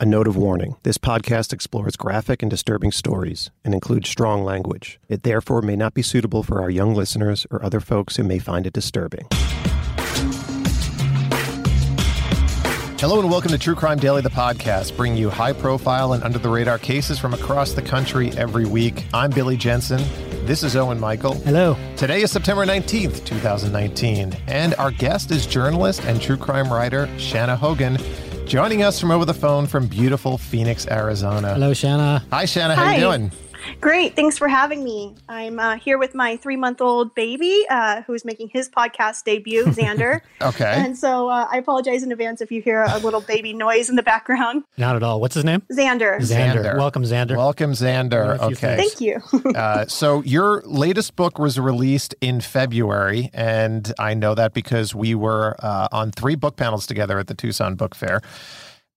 A note of warning this podcast explores graphic and disturbing stories and includes strong language. It therefore may not be suitable for our young listeners or other folks who may find it disturbing. Hello and welcome to True Crime Daily, the podcast, bringing you high profile and under the radar cases from across the country every week. I'm Billy Jensen. This is Owen Michael. Hello. Today is September 19th, 2019, and our guest is journalist and true crime writer Shanna Hogan joining us from over the phone from beautiful Phoenix, Arizona. Hello, Shanna. Hi, Shanna. How Hi. you doing? Great. Thanks for having me. I'm uh, here with my three month old baby uh, who's making his podcast debut, Xander. Okay. And so uh, I apologize in advance if you hear a little baby noise in the background. Not at all. What's his name? Xander. Xander. Xander. Welcome, Xander. Welcome, Xander. Learn a few Okay. Thank you. uh, so your latest book was released in February, and I know that because we were uh, on three book panels together at the Tucson Book Fair.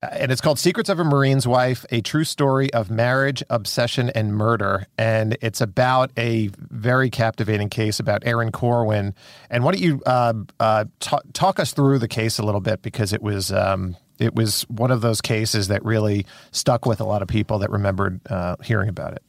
Uh, And it's called Secrets of a Marine's Wife, a true story of marriage, obsession, and murder. And it's about a very captivating case about Erin Corwin. And why don't you uh, uh, ta- talk us through the case a little bit because it was um, it was one of those cases that really stuck with a lot of people that remembered uh, hearing about it.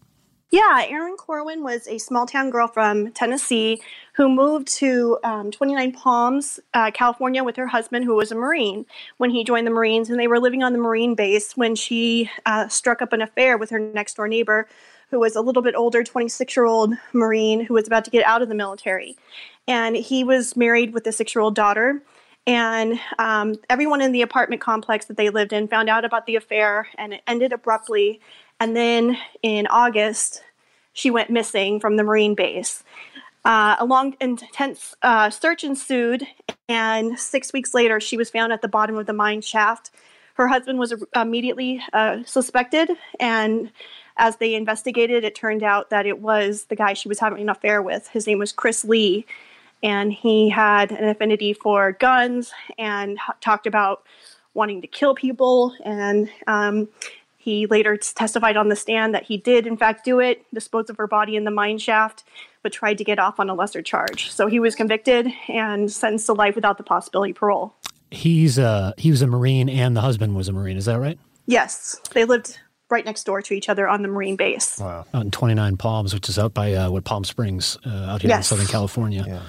Yeah, Erin Corwin was a small town girl from Tennessee who moved to um, 29 Palms, uh, California, with her husband, who was a Marine when he joined the Marines. And they were living on the Marine base when she uh, struck up an affair with her next door neighbor, who was a little bit older, 26 year old Marine who was about to get out of the military. And he was married with a six year old daughter. And um, everyone in the apartment complex that they lived in found out about the affair, and it ended abruptly. And then in August, she went missing from the Marine base. Uh, a long, intense uh, search ensued, and six weeks later, she was found at the bottom of the mine shaft. Her husband was immediately uh, suspected, and as they investigated, it turned out that it was the guy she was having an affair with. His name was Chris Lee, and he had an affinity for guns and talked about wanting to kill people. And um, he later testified on the stand that he did, in fact, do it, dispose of her body in the mine shaft, but tried to get off on a lesser charge. So he was convicted and sentenced to life without the possibility of parole. He's uh he was a Marine and the husband was a Marine. Is that right? Yes, they lived right next door to each other on the Marine base. Wow. Out in 29 Palms, which is out by uh, what Palm Springs, uh, out here in Southern California.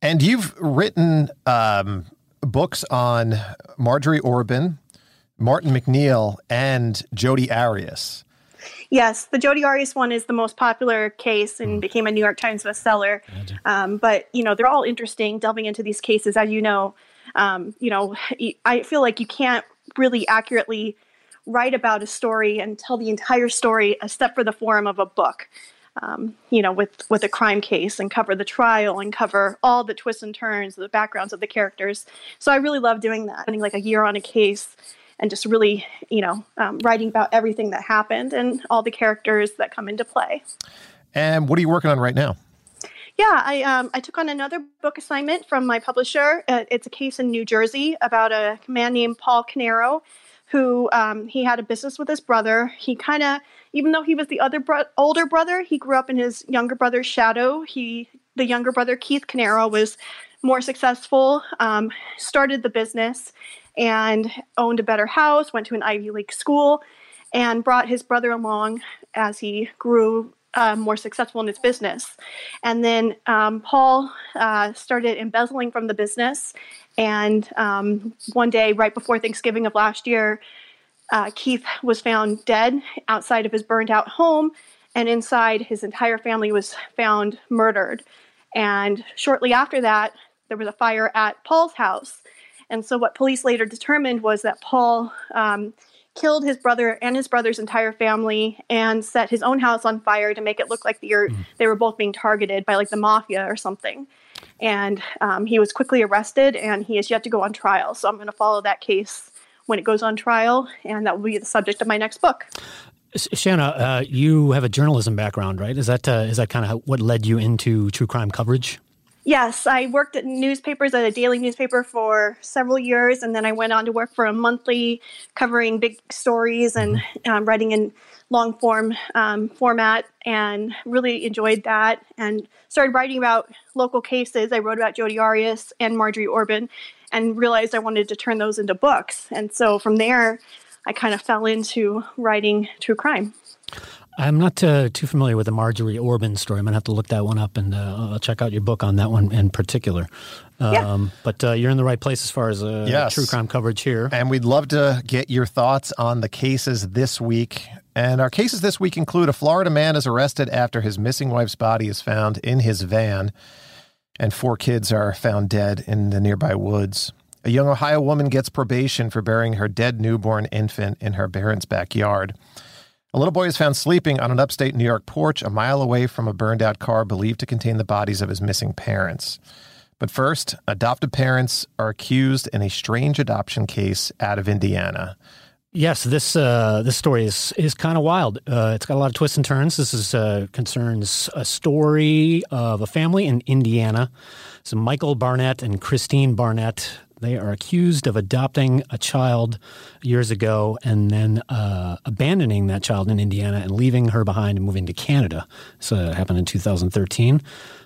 And you've written um, books on Marjorie Orbin, Martin MacNeill, and Jodi Arias. Yes, the Jodi Arias one is the most popular case and became a New York Times bestseller. Um, but you know, they're all interesting. Delving into these cases, as you know, um, you know, I feel like you can't really accurately write about a story and tell the entire story except for the form of a book. Um, you know, with with a crime case and cover the trial and cover all the twists and turns, the backgrounds of the characters. So I really love doing that. Spending like a year on a case and just really, you know, um, writing about everything that happened and all the characters that come into play. And what are you working on right now? Yeah, I um, I took on another book assignment from my publisher. Uh, it's a case in New Jersey about a man named Paul Caneiro, who um, he had a business with his brother. He kind of, even though he was the other bro- older brother, he grew up in his younger brother's shadow. He, the younger brother Keith Caneiro, was more successful. Um, started the business and owned a better house. Went to an Ivy League school, and brought his brother along as he grew uh, more successful in his business. And then um, Paul uh, started embezzling from the business. And um, one day, right before Thanksgiving of last year, uh, Keith was found dead outside of his burned out home, and inside his entire family was found murdered. And shortly after that, there was a fire at Paul's house. And so, what police later determined was that Paul um, killed his brother and his brother's entire family and set his own house on fire to make it look like the, mm. they were both being targeted by like the mafia or something. And um, he was quickly arrested and he is yet to go on trial. So, I'm going to follow that case when it goes on trial, and that will be the subject of my next book. Shanna, uh, you have a journalism background, right? Is that uh, is that kind of what led you into true crime coverage? Yes, I worked at newspapers at a daily newspaper for several years, and then I went on to work for a monthly covering big stories and mm-hmm. um, writing in long form um, format, and really enjoyed that. And started writing about local cases. I wrote about Jodi Arias and Marjorie Orbin, and realized I wanted to turn those into books. And so from there, I kind of fell into writing true crime. I'm not uh, too familiar with the Marjorie Orbin story. I'm gonna have to look that one up and uh, I'll check out your book on that one in particular. Um, yeah. But uh, you're in the right place as far as uh, yes. true crime coverage here. And we'd love to get your thoughts on the cases this week. And our cases this week include a Florida man is arrested after his missing wife's body is found in his van and four kids are found dead in the nearby woods. A young Ohio woman gets probation for burying her dead newborn infant in her parents' backyard. A little boy is found sleeping on an upstate New York porch a mile away from a burned out car believed to contain the bodies of his missing parents. But first, adoptive parents are accused in a strange adoption case out of Indiana. Yes, this uh, this story is is kind of wild. Uh, it's got a lot of twists and turns. This is uh, concerns a story of a family in Indiana. So Michael Barnett and Christine Barnett. They are accused of adopting a child years ago and then uh, abandoning that child in Indiana and leaving her behind and moving to Canada. This uh, happened in 2013.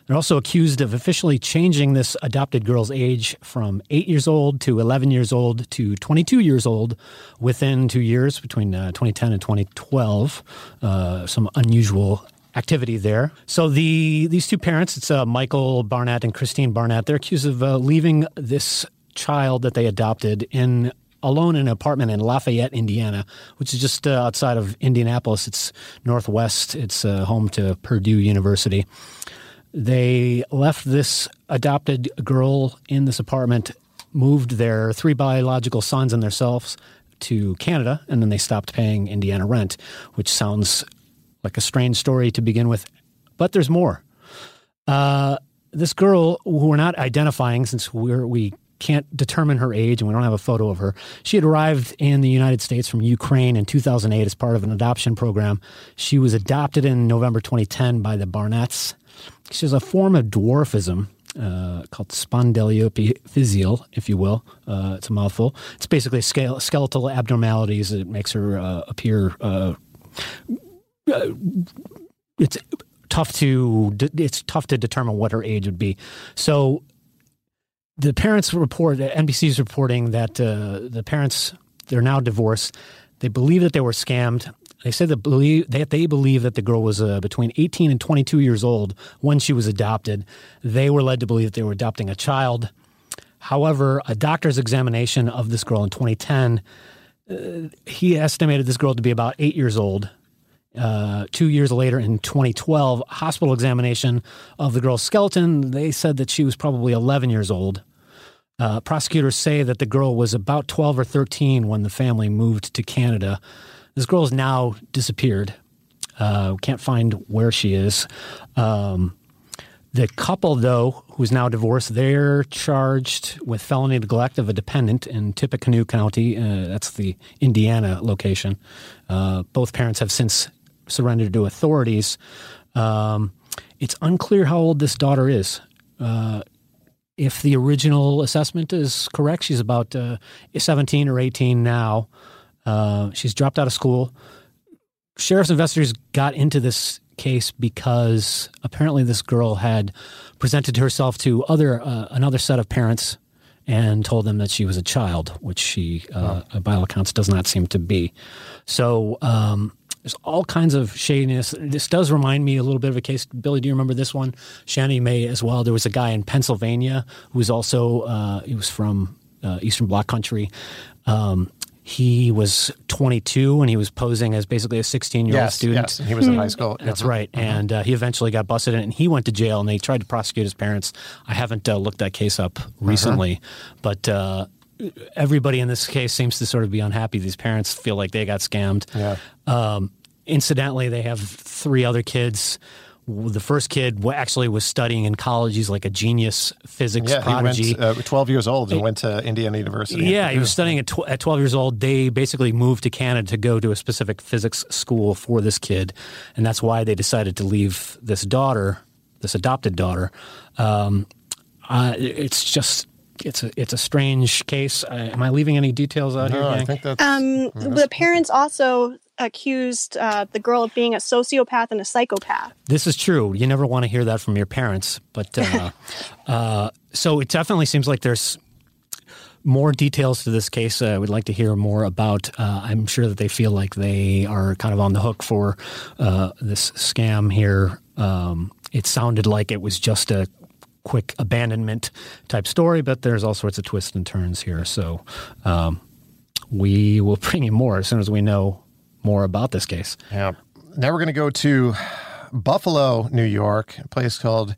They're also accused of officially changing this adopted girl's age from 8 years old to 11 years old to 22 years old within two years, between uh, 2010 and 2012. Uh, some unusual activity there. So the these two parents, it's uh, Michael Barnett and Christine Barnett, they're accused of uh, leaving this child that they adopted in alone in an apartment in Lafayette, Indiana, which is just uh, outside of Indianapolis. It's northwest. It's uh, home to Purdue University. They left this adopted girl in this apartment, moved their three biological sons and themselves to Canada, and then they stopped paying Indiana rent, which sounds like a strange story to begin with. But there's more. Uh, this girl, who we're not identifying since we're, we can't determine her age and we don't have a photo of her. She had arrived in the United States from Ukraine in 2008 as part of an adoption program. She was adopted in November 2010 by the Barnetts. She has a form of dwarfism uh, called spondyloepiphyseal, if you will. Uh, it's a mouthful. It's basically scale, skeletal abnormalities. It makes her uh, appear. Uh, uh, it's tough to it's tough to determine what her age would be. So the parents report NBC's reporting that uh, the parents they're now divorced. They believe that they were scammed. They said that believe that they believe that the girl was uh, between 18 and 22 years old when she was adopted. They were led to believe that they were adopting a child. However, a doctor's examination of this girl in 2010, uh, he estimated this girl to be about eight years old. Uh, two years later, in 2012, hospital examination of the girl's skeleton, they said that she was probably 11 years old. Uh, prosecutors say that the girl was about 12 or 13 when the family moved to Canada. This girl has now disappeared. Uh, can't find where she is. Um, the couple, though, who's now divorced, they're charged with felony neglect of a dependent in Tippecanoe County. Uh, that's the Indiana location. Uh, both parents have since surrendered to authorities. Um, it's unclear how old this daughter is. Uh, if the original assessment is correct, she's about uh, 17 or 18 now. Uh, she's dropped out of school. Sheriff's investigators got into this case because apparently this girl had presented herself to other uh, another set of parents and told them that she was a child, which she, uh, by all accounts, does not seem to be. So um, there's all kinds of shadiness. This does remind me a little bit of a case. Billy, do you remember this one? Shanny may as well. There was a guy in Pennsylvania who was also uh, he was from uh, Eastern Bloc country. Um, he was 22 and he was posing as basically a 16 year old Yes, student. yes, he was in high school. That's Mhm. right. And uh, he eventually got busted and he went to jail and they tried to prosecute his parents. I haven't uh, looked that case up recently, but uh, everybody in this case seems to sort of be unhappy. These parents feel like they got scammed. Yeah. Um, incidentally, they have three other kids. The first kid actually was studying in college. He's like a genius physics Yeah, prodigy. he went uh, 12 years old and went to Indiana University. Yeah, he was studying at, tw- at 12 years old. They basically moved to Canada to go to a specific physics school for this kid. And that's why they decided to leave this daughter, this adopted daughter. Um, uh, it's just, it's a, it's a strange case. Uh, am I leaving any details out No, here, I think that's. Um, the parents also accused uh, the girl of being a sociopath and a psychopath. This is true. You never want to hear that from your parents. But uh, uh, so it definitely seems like there's more details to this case. Uh, I would like to hear more about. Uh, I'm sure that they feel like they are kind of on the hook for uh, this scam here. Um, it sounded like it was just a quick abandonment type story, but there's all sorts of twists and turns here. So um, we will bring you more as soon as we know more about this case. Yeah. Now we're going to go to Buffalo, New York, a place called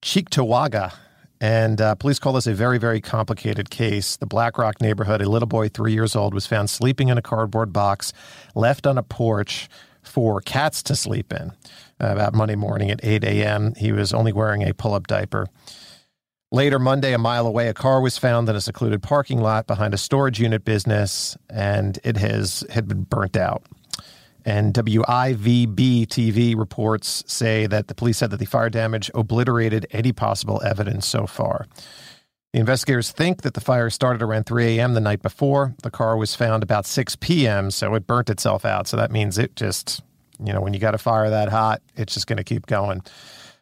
Cheektowaga. And uh, police call this a very, very complicated case. The Black Rock neighborhood, a little boy, three years old, was found sleeping in a cardboard box left on a porch for cats to sleep in. Uh, about Monday morning at 8 a.m., he was only wearing a pull up diaper. Later Monday, a mile away, a car was found in a secluded parking lot behind a storage unit business, and it has had been burnt out. And WIVB TV reports say that the police said that the fire damage obliterated any possible evidence so far. The investigators think that the fire started around 3 a.m. the night before. The car was found about 6 p.m., so it burnt itself out. So that means it just, you know, when you got a fire that hot, it's just going to keep going.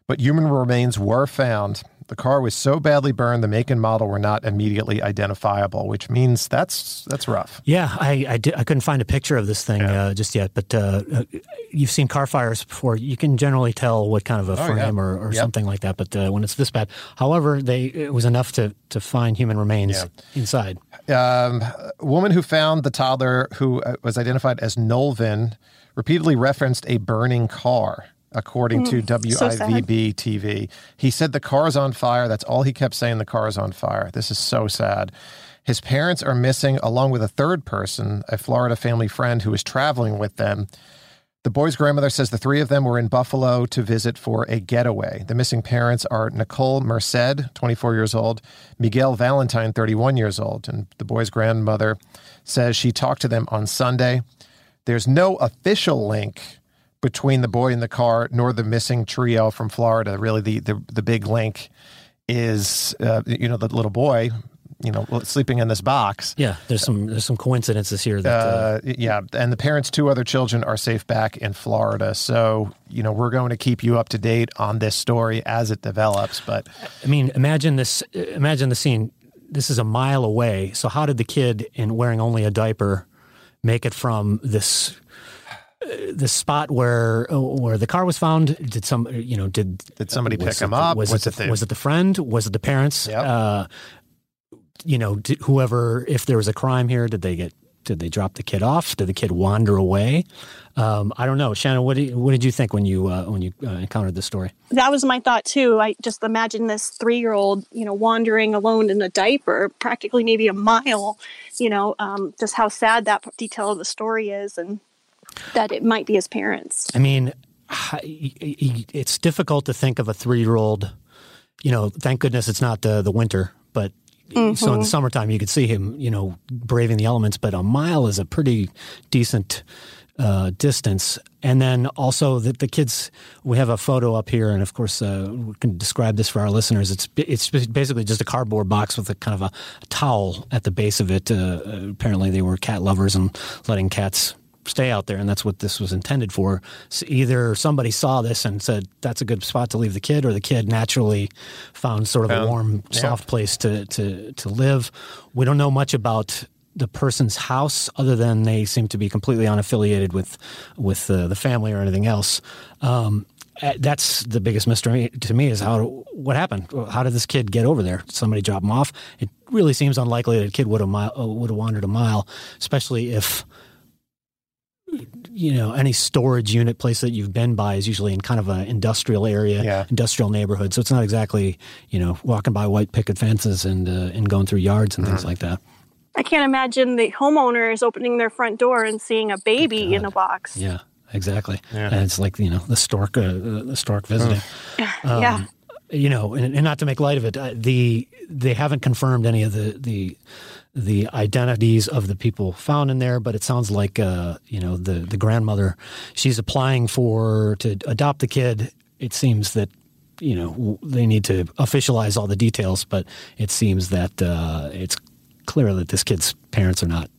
But human remains were found. The car was so badly burned, the make and model were not immediately identifiable, which means that's that's rough. Yeah, I I, did, I couldn't find a picture of this thing uh, just yet, but uh, uh, you've seen car fires before. You can generally tell what kind of a Oh, frame yeah. or, or Yep. something like that. But uh, when it's this bad, however, they it was enough to to find human remains Yeah. inside. um, a woman who found the toddler, who uh, was identified as Nolvin, repeatedly referenced a burning car, according to mm, so. WIVB TV. He said the car is on fire. That's all he kept saying. The car is on fire. This is so sad. His parents are missing, along with a third person, a Florida family friend who was traveling with them. The boy's grandmother says the three of them were in Buffalo to visit for a getaway. The missing parents are Nicole Merced, 24 years old, Miguel Valentin, 31 years old, and the boy's grandmother says she talked to them on Sunday. There's no official link between the boy in the car nor the missing trio from Florida. Really, the the, the big link is uh, you know the little boy, you know, sleeping in this box. Yeah, there's some there's some coincidences here that. Uh, Uh, yeah, and the parents' two other children are safe back in Florida. So, you know, we're going to keep you up to date on this story as it develops. But I mean, imagine this. Imagine the scene. This is a mile away. So how did the kid, in wearing only a diaper, make it from this uh, this spot where where the car was found? Did some you know did Did somebody pick him the- up? Was, Was it the, the- was it the friend? Was it the parents? Yep. Uh, you know, whoever. If there was a crime here, did they get? Did they drop the kid off? Did the kid wander away? Um, I don't know, Shannon. What did, what did you think when you uh, when you uh, encountered this story? That was my thought too. I just imagine this three-year-old, you know, wandering alone in a diaper, practically maybe a mile. You know, um, just how sad that detail of the story is, and that it might be his parents. I mean, it's difficult to think of a three year old. You know, thank goodness it's not the the winter, but so in the summertime you could see him, you know, braving the elements. But a mile is a pretty decent uh, distance. And then also the, the kids. We have a photo up here, and of course uh, we can describe this for our listeners. It's it's basically just a cardboard box with a kind of a towel at the base of it. Uh, apparently, they were cat lovers and letting cats stay out there, and that's what this was intended for. So either somebody saw this and said that's a good spot to leave the kid, or the kid naturally found sort of a warm, yeah. soft place to to to live. We don't know much about the person's house other than they seem to be completely unaffiliated with with uh, the family or anything else. Um, that's the biggest mystery to me is how what happened. How did this kid get over there? Did somebody drop him off? It really seems unlikely that a kid would have mile, uh, would have wandered a mile, especially if you know any storage unit place that you've been by is usually in kind of an industrial area, Yeah. industrial neighborhood. So it's not exactly you know walking by white picket fences and uh, and going through yards and things like that. I can't imagine the homeowners opening their front door and seeing a baby in a box. Yeah, exactly. Yeah. And it's like you know the stork, uh, the stork visiting. yeah. you know, and, and not to make light of it, uh, the they haven't confirmed any of the the the identities of the people found in there, but it sounds like uh, you know the the grandmother, she's applying for to adopt the kid. It seems that you know they need to officialize all the details, but it seems that uh, it's clear that this kid's parents are not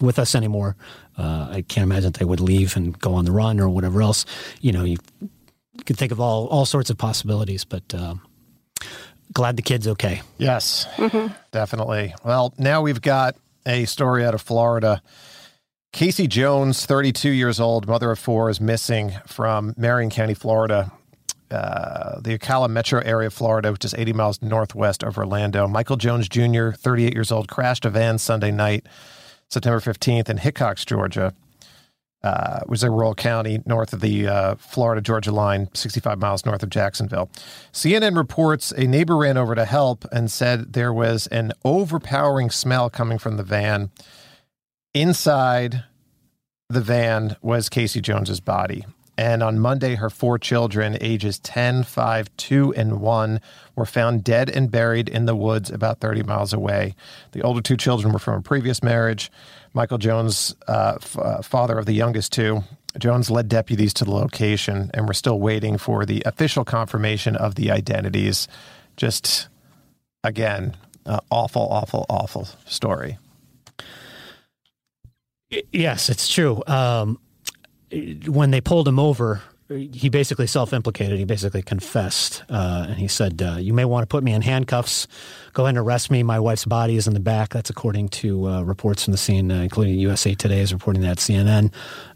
with us anymore. Uh, I can't imagine they would leave and go on the run or whatever else. You know, you could think of all all sorts of possibilities, but um, glad the kid's okay. Yes, definitely. Well, now we've got a story out of Florida. Casey Jones, 32 years old, mother of four, is missing from Marion County, Florida, uh, the Ocala metro area of Florida, which is 80 miles northwest of Orlando. Michael Jones Jr., 38 years old, crashed a van Sunday night, September 15th, in Hickox, Georgia. Uh, was a rural county north of the uh, Florida Georgia line, 65 miles north of Jacksonville. CNN reports a neighbor ran over to help and said there was an overpowering smell coming from the van. Inside the van was Casey Jones's body. And on Monday, her four children, ages 10, 5, 2, and 1, were found dead and buried in the woods about 30 miles away. The older two children were from a previous marriage. Michael Jones, uh, f- uh, father of the youngest two, Jones led deputies to the location, and we're still waiting for the official confirmation of the identities. Just, again, uh, awful, awful, awful story. Yes, it's true. Um, when they pulled him over, he basically self-implicated. He basically confessed, uh, and he said, uh, "You may want to put me in handcuffs. Go ahead and arrest me. My wife's body is in the back." That's according to uh, reports from the scene, uh, including USA Today is reporting that CNN.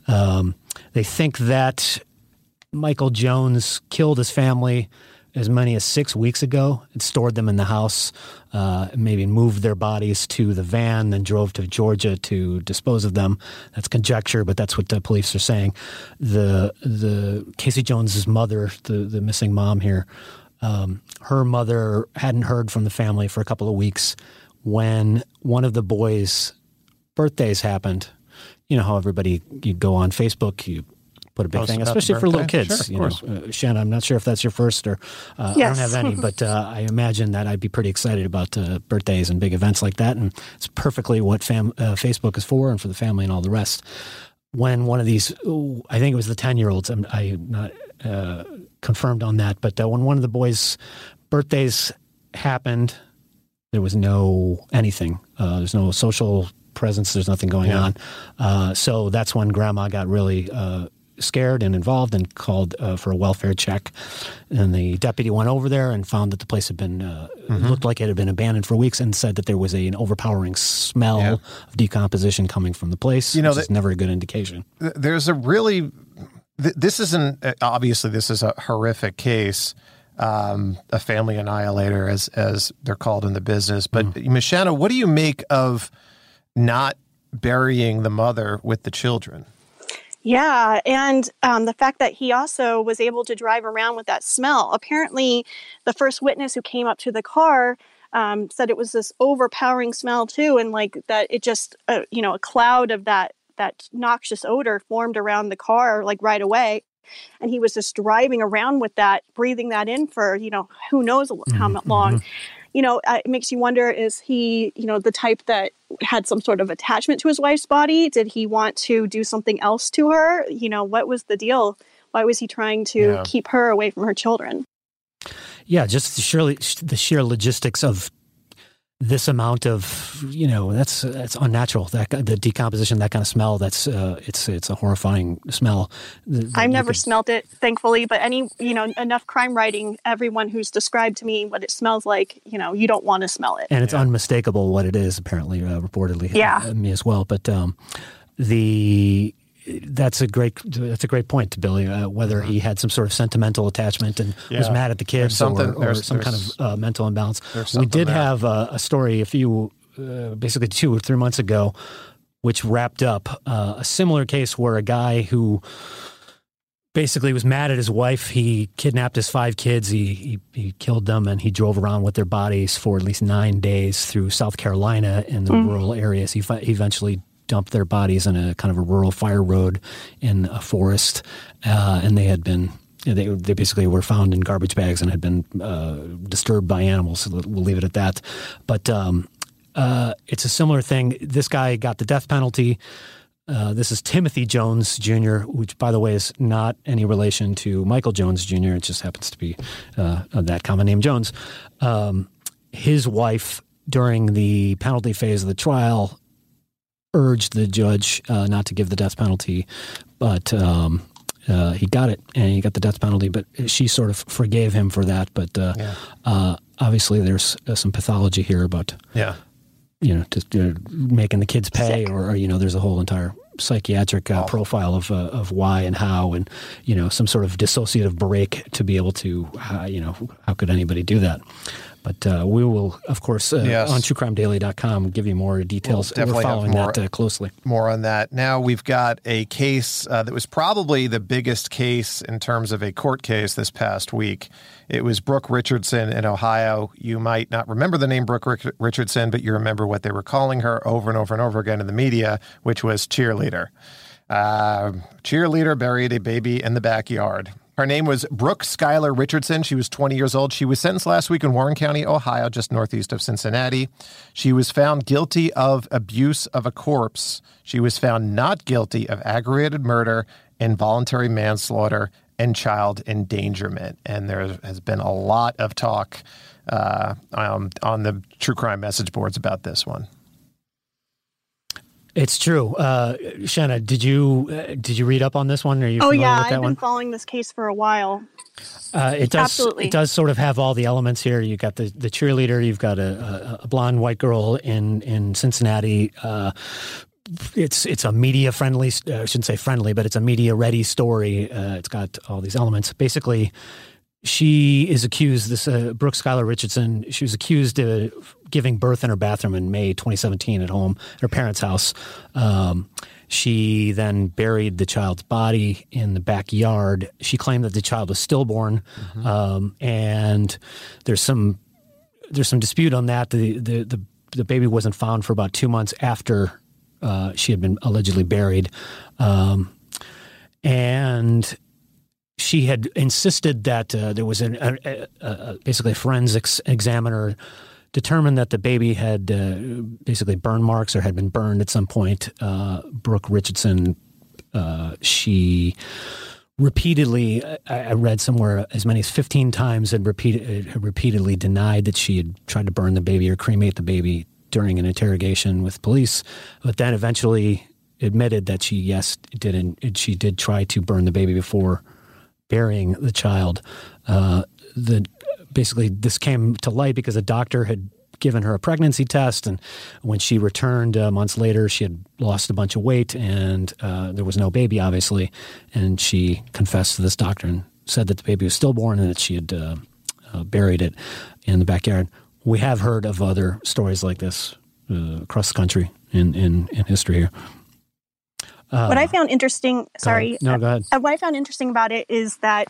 Um, they think that Michael Jones killed his family as many as six weeks ago and stored them in the house, uh, maybe moved their bodies to the van, then drove to Georgia to dispose of them. That's conjecture, but that's what the police are saying. The the Casey Jones's mother, the the missing mom here, um, her mother hadn't heard from the family for a couple of weeks when one of the boys' birthdays happened. You know how everybody you go on Facebook, you put a big Post thing, especially for little kids. Sure, of you know, uh, Shannon, I'm not sure if that's your first or uh, I don't have any, but uh, I imagine that I'd be pretty excited about uh, birthdays and big events like that, and it's perfectly what fam- uh, Facebook is for, and for the family and all the rest. When one of these, ooh, I think it was the ten year olds. I'm, I'm not uh, confirmed on that, but uh, when one of the boys' birthdays happened, there was no anything. Uh, there's no social presence. There's nothing going Yeah. on. Uh, so that's when Grandma got really uh, scared and involved and called uh, for a welfare check. And the deputy went over there and found that the place had been uh, Mm-hmm. looked like it had been abandoned for weeks, and said that there was a, an overpowering smell Yeah. of decomposition coming from the place. You know, which that- is never a good indication. Th- there's a really th- this isn't uh, obviously this is a horrific case um, a family annihilator as as they're called in the business but Mishana what do you make of not burying the mother with the children Yeah, and um, the fact that he also was able to drive around with that smell. Apparently, the first witness who came up to the car um, said it was this overpowering smell too, and like that it just uh, you know a cloud of that that noxious odor formed around the car like right away. And he was just driving around with that, breathing that in for you know who knows how mu- long. You know, it makes you wonder: is he you know the type that had some sort of attachment to his wife's body? Did he want to do something else to her? You know, what was the deal? Why was he trying to Yeah. keep her away from her children? Yeah, just the sheer, the sheer logistics of this amount of you know that's that's unnatural. That the decomposition, that kind of smell. That's uh, it's it's a horrifying smell. I've never could- smelt it, thankfully, but any, you know, enough crime writing, everyone who's described to me what it smells like, you know, you don't want to smell it. and it's unmistakable what it is. Apparently, uh, reportedly, Yeah. uh, me as well. But um, the that's a great that's a great point, Billy. Uh, whether he had some sort of sentimental attachment and yeah. was mad at the kids, or, or some kind of uh, mental imbalance. We did there. have a, a, story a few, uh, basically two or three months ago, which wrapped up uh, a similar case where a guy who basically was mad at his wife. He kidnapped his five kids. He, he, he killed them, and he drove around with their bodies for at least nine days through South Carolina in the mm. rural areas. He, he eventually dumped their bodies in a kind of a rural fire road in a forest, uh, and they had been. They, they basically were found in garbage bags and had been uh, disturbed by animals. So we'll leave it at that. But um, uh, it's a similar thing. This guy got the death penalty. Uh, this is Timothy Jones Jr., which, by the way, is not any relation to Michael Jones Jr. It just happens to be uh, that common name Jones. Um, his wife, during the penalty phase of the trial, urged the judge uh, not to give the death penalty, but um, uh, he got it and he got the death penalty. But she sort of forgave him for that. But uh, yeah. obviously, there's some pathology here about yeah you know, just uh, making the kids pay, or, or, you know, there's a whole entire psychiatric uh, profile of uh, of why and how, and you know, some sort of dissociative break to be able to, uh, you know, how could anybody do that? But uh, we will, of course, uh, yes. on truecrimedaily.com give you more details. We'll definitely We're following more, that uh, closely. More on that. Now we've got a case uh, that was probably the biggest case in terms of a court case this past week. It was Brooke Richardson in Ohio. You might not remember the name Brooke Richardson, but you remember what they were calling her over and over and over again in the media, which was cheerleader. Uh, cheerleader buried a baby in the backyard. Her name was Brooke Skylar Richardson. She was 20 years old. She was sentenced last week in Warren County, Ohio, just northeast of Cincinnati. She was found guilty of abuse of a corpse. She was found not guilty of aggravated murder, involuntary manslaughter, and child endangerment. And there has been a lot of talk uh, um, on the true crime message boards about this one. It's true. Uh, Shanna, did you uh, did you read up on this one? Are you? Oh yeah, I've been one? following this case for a while. Uh, it does. Absolutely. It does sort of have all the elements here. You've got the, the cheerleader. You've got a, a, blonde white girl in in Cincinnati. Uh, it's it's a media friendly. Uh, I shouldn't say friendly, but it's a media ready story. Uh, it's got all these elements. Basically, she is accused, this uh, Brooke Skylar Richardson, she was accused of giving birth in her bathroom in May 2017 at home, at her parents' house. Um, she then buried the child's body in the backyard. She claimed that the child was stillborn, mm-hmm. um, and there's some there's some dispute on that. The, the the the baby wasn't found for about two months after uh, she had been allegedly buried, um, and she had insisted that uh, there was an, a, a, basically a forensics examiner determined that the baby had uh, basically burn marks or had been burned at some point. Uh, Brooke Richardson, uh, she repeatedly, I, I, read somewhere as many as 15 times, had, repeated, had repeatedly denied that she had tried to burn the baby or cremate the baby during an interrogation with police, but then eventually admitted that she, yes, did, she did try to burn the baby before burying the child. Uh, the basically this came to light because a doctor had given her a pregnancy test, and when she returned uh, months later, she had lost a bunch of weight, and uh, there was no baby, obviously. And she confessed to this doctor and said that the baby was stillborn and that she had uh, uh buried it in the backyard. We have heard of other stories like this uh, across the country in, in, in history here. Uh, what I found interesting, sorry, no, go ahead. Uh, what I found interesting about it is that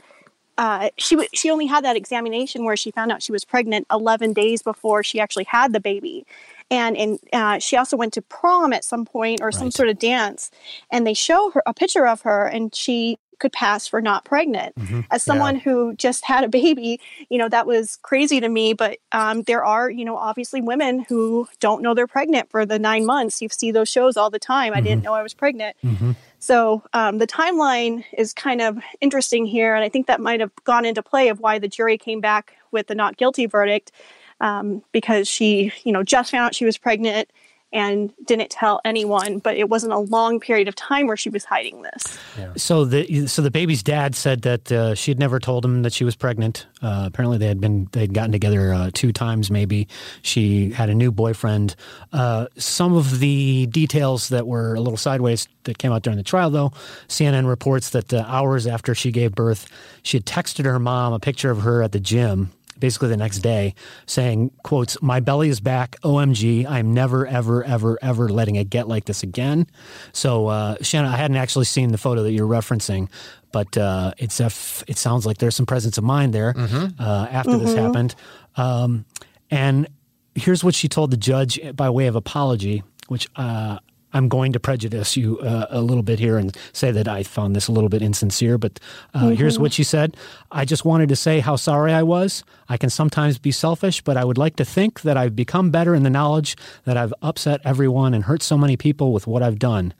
uh, she w- she only had that examination where she found out she was pregnant 11 days before she actually had the baby, and and uh, she also went to prom at some point or some sort of dance, and they show her a picture of her, and she could pass for not pregnant. Mm-hmm. As someone yeah. who just had a baby, you know, that was crazy to me. But um, there are, you know, obviously women who don't know they're pregnant for the nine months. You see those shows all the time. Mm-hmm. I didn't mm-hmm. know I was pregnant. Mm-hmm. So um, the timeline is kind of interesting here. And I think that might have gone into play of why the jury came back with the not guilty verdict um, because she, you know, just found out she was pregnant and didn't tell anyone. But it wasn't a long period of time where she was hiding this. So the so the baby's dad said that uh, she had never told him that she was pregnant. Uh, apparently, they had been they'd gotten together uh, two times. Maybe she had a new boyfriend. Uh, some of the details that were a little sideways that came out during the trial, though, CNN reports that uh, hours after she gave birth, she had texted her mom a picture of her at the gym basically the next day saying quotes my belly is back. Omg i'm never ever ever ever letting it get like this again. So uh, shanna i hadn't actually seen the photo that you're referencing but uh, it's a f- it sounds like there's some presence of mind there uh, after this happened. Um, and here's what she told the judge by way of apology which uh, I'm going to prejudice you uh, a little bit here and say that I found this a little bit insincere, but uh, here's what she said. I just wanted to say how sorry I was. I can sometimes be selfish, but I would like to think that I've become better in the knowledge that I've upset everyone and hurt so many people with what I've done.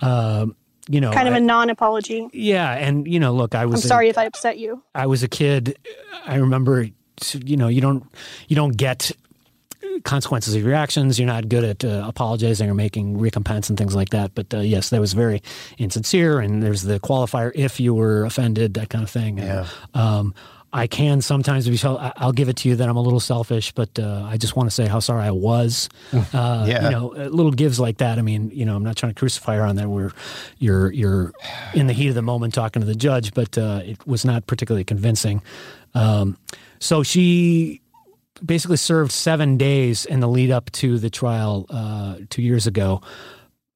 Um, you know, Kind of I- a non-apology. yeah, and you know, look, I I'm was a- sorry if I upset you. I was a kid. I remember, you know, you don't you don't get consequences of your actions. You're not good at uh, apologizing or making recompense and things like that. But uh, yes, that was very insincere. And there's the qualifier if you were offended, that kind of thing. Yeah. Um, I can sometimes be. I'll give it to you that I'm a little selfish, but uh, I just want to say how sorry I was. Uh, Yeah. You know, uh, little gives like that. I mean, you know, I'm not trying to crucify her on that. Where you're you're in the heat of the moment talking to the judge, but uh, it was not particularly convincing. Um, so she basically served seven days in the lead up to the trial uh, two years ago.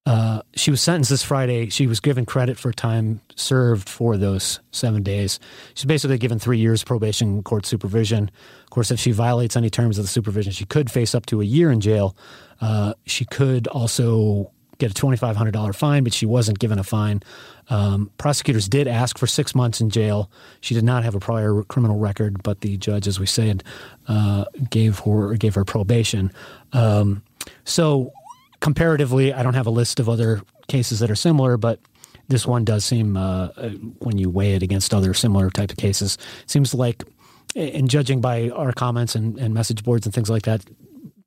Uh, she was sentenced this Friday. She was given credit for time served for those seven days. She's basically given three years probation, court supervision. Of course, if she violates any terms of the supervision, she could face up to a year in jail. Uh, she could also get a $2,500 fine, but she wasn't given a fine. Um, prosecutors did ask for six months in jail. She did not have a prior criminal record, but the judge, as we said, uh, gave her gave her probation. Um, so comparatively, I don't have a list of other cases that are similar, but this one does seem, uh, uh, when you weigh it against other similar type of cases, seems like, in judging by our comments and, and message boards and things like that,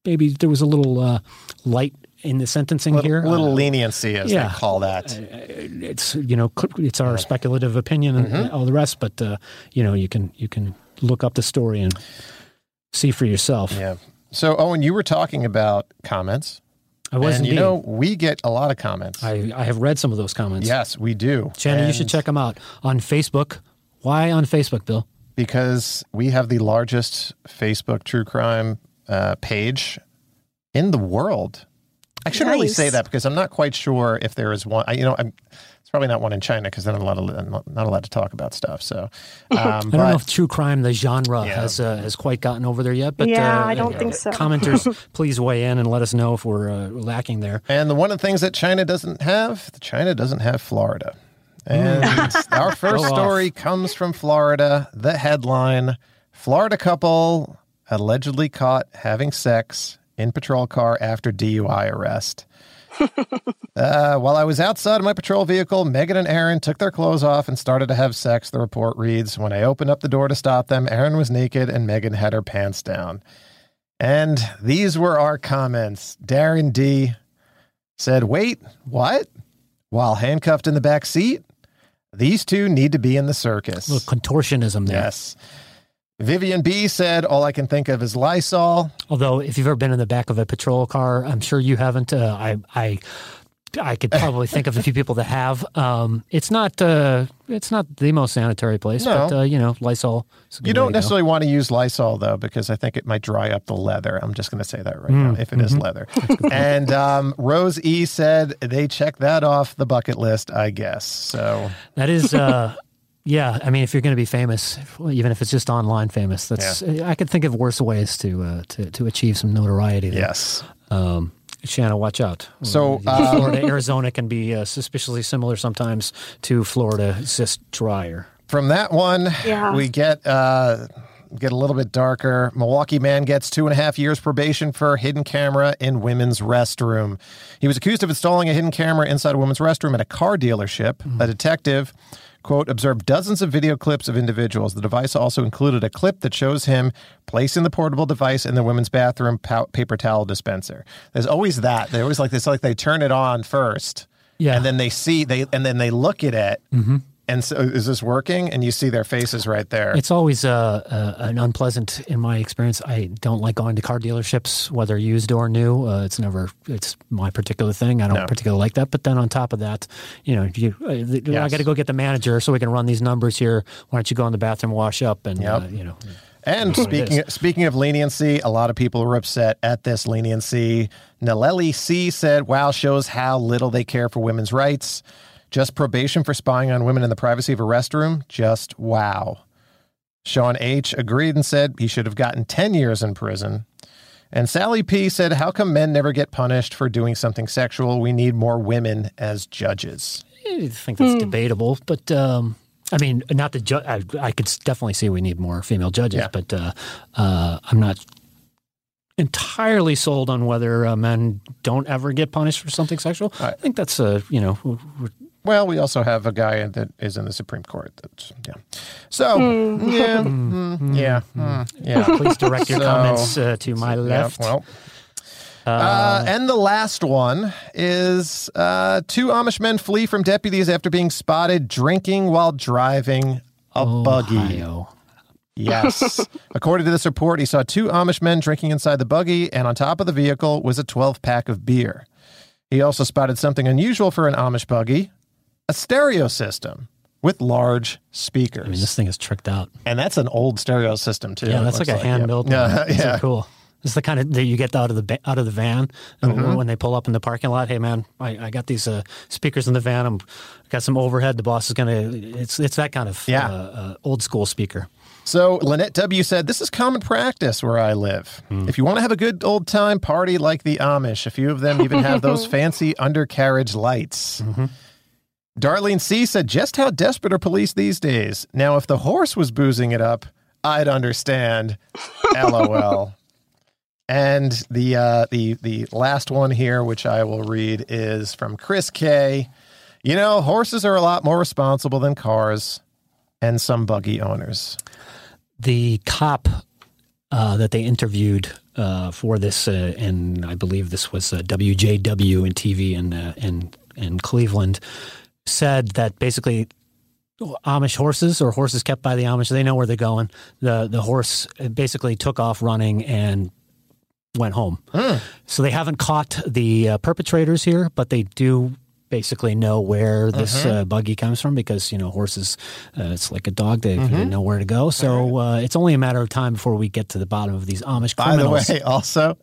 maybe there was a little uh, light in the sentencing little, here. A little Uh, leniency, as yeah. they call that. it's you know it's our speculative opinion and Mm-hmm. all the rest, but uh, you know you can you can look up the story and see for yourself. yeah. So, Owen, you were talking about comments, I was and you know we get a lot of comments. I, I have read some of those comments. yes, we do. Shannon, you should check them out on Facebook. Why on Facebook, Bill? because we have the largest Facebook true crime uh, page in the world. I shouldn't really say that because I'm not quite sure if there is one. I, you know, I'm, it's probably not one in China because then I'm allowed to, I'm not not allowed to talk about stuff. So, um, I don't but know if true crime, the genre, Yeah. has uh, has quite gotten over there yet. But Yeah, uh, I don't think so. Commenters, please weigh in and let us know if we're uh, lacking there. And the one of the things that China doesn't have, China doesn't have Florida. And our first story comes from Florida. The headline Florida couple allegedly caught having sex in patrol car after DUI arrest. Uh, while I was outside of my patrol vehicle, Megan and Aaron took their clothes off and started to have sex, the report reads. When I opened up the door to stop them, Aaron was naked and Megan had her pants down. And these were our comments. Darren D said, Wait, what? While handcuffed in the back seat? These two need to be in the circus. A little contortionism there. Yes. Vivian B said, All I can think of is Lysol. Although, if you've ever been in the back of a patrol car, I'm sure you haven't. Uh, I, I, I could probably think of a few people that have. Um, it's not. Uh, it's not the most sanitary place, No. but uh, you know, Lysol. is You don't necessarily want to use Lysol though, because I think it might dry up the leather. I'm just going to say that right Mm, now, if it is mm-hmm. leather. and um, Rose E said they check that off the bucket list, I guess. So That is. Uh, yeah, I mean, if you're going to be famous, even if it's just online famous, that's. I could think of worse ways to uh, to to achieve some notoriety. There. yes, Um, Shanna, watch out. So, Uh, um, Florida, Arizona can be uh, suspiciously similar sometimes to Florida. It's just drier. from that one, Yeah. we get uh, get a little bit darker. Milwaukee man gets two and a half years probation for hidden camera in women's restroom. He was accused of installing a hidden camera inside a women's restroom at a car dealership. A detective, quote, observed dozens of video clips of individuals. The device also included a clip that shows him placing the portable device in the women's bathroom pow- paper towel dispenser. There's always that. They always like this, like they turn it on first. Yeah. And then they see they and then they look at it. Mm-hmm. And so is this working? And you see their faces right there. It's always uh, uh, an unpleasant in my experience. I don't like going to car dealerships, whether used or new. Uh, it's never it's my particular thing. I don't No. particularly like that. But then on top of that, you know, you, uh, the- I got to go get the manager so we can run these numbers here. Why don't you go in the bathroom, wash up, and Yep. uh, you know, And speaking speaking of leniency, a lot of people were upset at this leniency. Naleli C said, "Wow, shows how little they care for women's rights. Just probation for spying on women in the privacy of a restroom. Just wow." Sean H agreed and said he should have gotten 10 years in prison. And Sally P said, "How come men never get punished for doing something sexual? We need more women as judges." I think that's debatable, but um, I mean, not the ju- I, I could definitely see we need more female judges, Yeah. but uh, uh, I'm not entirely sold on whether uh, men don't ever get punished for something sexual. I think that's uh, you know, w- w- Well, we also have a guy that is in the Supreme Court. That's yeah. So yeah, mm, yeah, mm, yeah. please direct your So- comments uh, to my Yeah, left. well. Uh, and the last one is uh, two Amish men flee from deputies after being spotted drinking while driving a buggy. Yes. According to this report, he saw two Amish men drinking inside the buggy, and on top of the vehicle was a 12 pack of beer. He also spotted something unusual for an Amish buggy a stereo system with large speakers. I mean, this thing is tricked out. and that's an old stereo system, too. Yeah, that's like a hand built. Yeah, one. These are yeah. cool. It's the kind of that you get out of the out of the van Mm-hmm. when they pull up in the parking lot. Hey, man, I, I got these uh, speakers in the van. I'm got some overhead. The boss is gonna. It's it's that kind of Yeah. uh, uh, old school speaker. So Lynette W said, This is common practice where I live. Hmm. If you want to have a good old time party like the Amish, a few of them even have those fancy undercarriage lights. Mm-hmm. Darlene C said, Just how desperate are police these days? Now, if the horse was boozing it up, I'd understand. LOL. And the uh, the the last one here, which I will read, is from Chris K. You know, horses are a lot more responsible than cars and some buggy owners. The cop uh, that they interviewed uh, for this, uh, and I believe this was uh, WJW and TV in uh, in in Cleveland, said that basically Amish horses or horses kept by the Amish, they know where they're going. The the horse basically took off running and went home. So they haven't caught the uh, perpetrators here, but they do basically know where this uh, buggy comes from because you know horses uh, it's like a dog they, they know where to go so uh, it's only a matter of time before we get to the bottom of these amish criminals. By the way, also,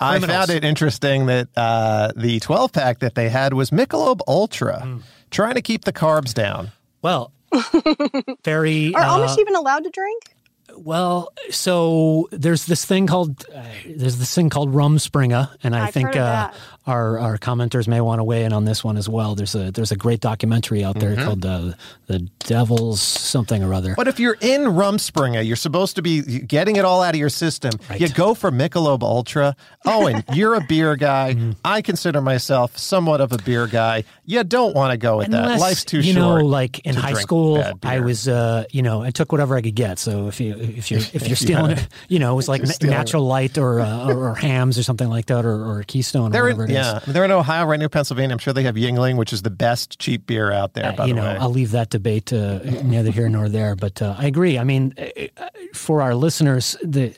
I found it interesting that uh, the 12 pack that they had was Michelob Ultra, Hmm. Trying to keep the carbs down. well very Are uh, Amish even allowed to drink? Well, so there's this thing called uh, there's this thing called Rumspringa, and I I've think uh, our our commenters may want to weigh in on this one as well. There's a there's a great documentary out there Mm-hmm. called uh, the Devil's something or other. But if you're in Rum Rumspringa, you're supposed to be getting it all out of your system. You go for Michelob Ultra. Owen, you're a beer guy. Mm-hmm. I consider myself somewhat of a beer guy. You don't want to go with that. Life's too you short. know, like in high school, I was, uh, you know, I took whatever I could get. So if you if you're if you're stealing, it, you know, it was like natural light or, uh, or or Hamm's or something like that, or, or Keystone or They're whatever in, it is. yeah, they're in Ohio, right near Pennsylvania. I'm sure they have Yuengling, which is the best cheap beer out there. by Uh, you the know, way, I'll leave that debate uh, neither here nor there. But uh, I agree. I mean, uh, for our listeners, the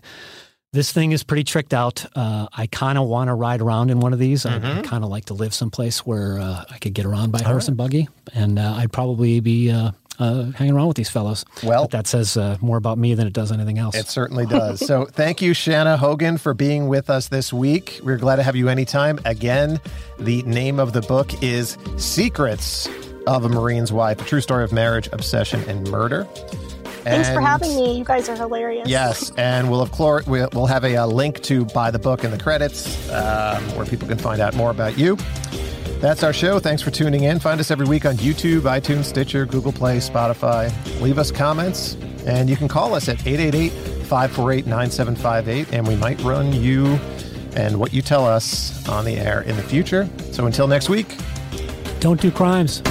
this thing is pretty tricked out. Uh, I kind of want to ride around in one of these. I, Mm-hmm. I kind of like to live someplace where uh, I could get around by horse and buggy, and uh, I'd probably be uh, hanging around with these fellows. Well- But that says uh, more about me than it does anything else. It certainly does. so thank you, Shanna Hogan, for being with us this week. We're glad to have you anytime. Again, the name of the book is Secrets of a Marine's Wife, a true story of marriage, obsession, and murder. Thanks for having me. You guys are hilarious. Yes, and we'll of course we'll we'll have a, uh link to buy the book in the credits, um, where people can find out more about you. That's our show. Thanks for tuning in. Find us every week on YouTube, iTunes, Stitcher, Google Play, Spotify. Leave us comments, and you can call us at 888 548 9758, and we might run you and what you tell us on the air in the future. So until next week, don't do crimes.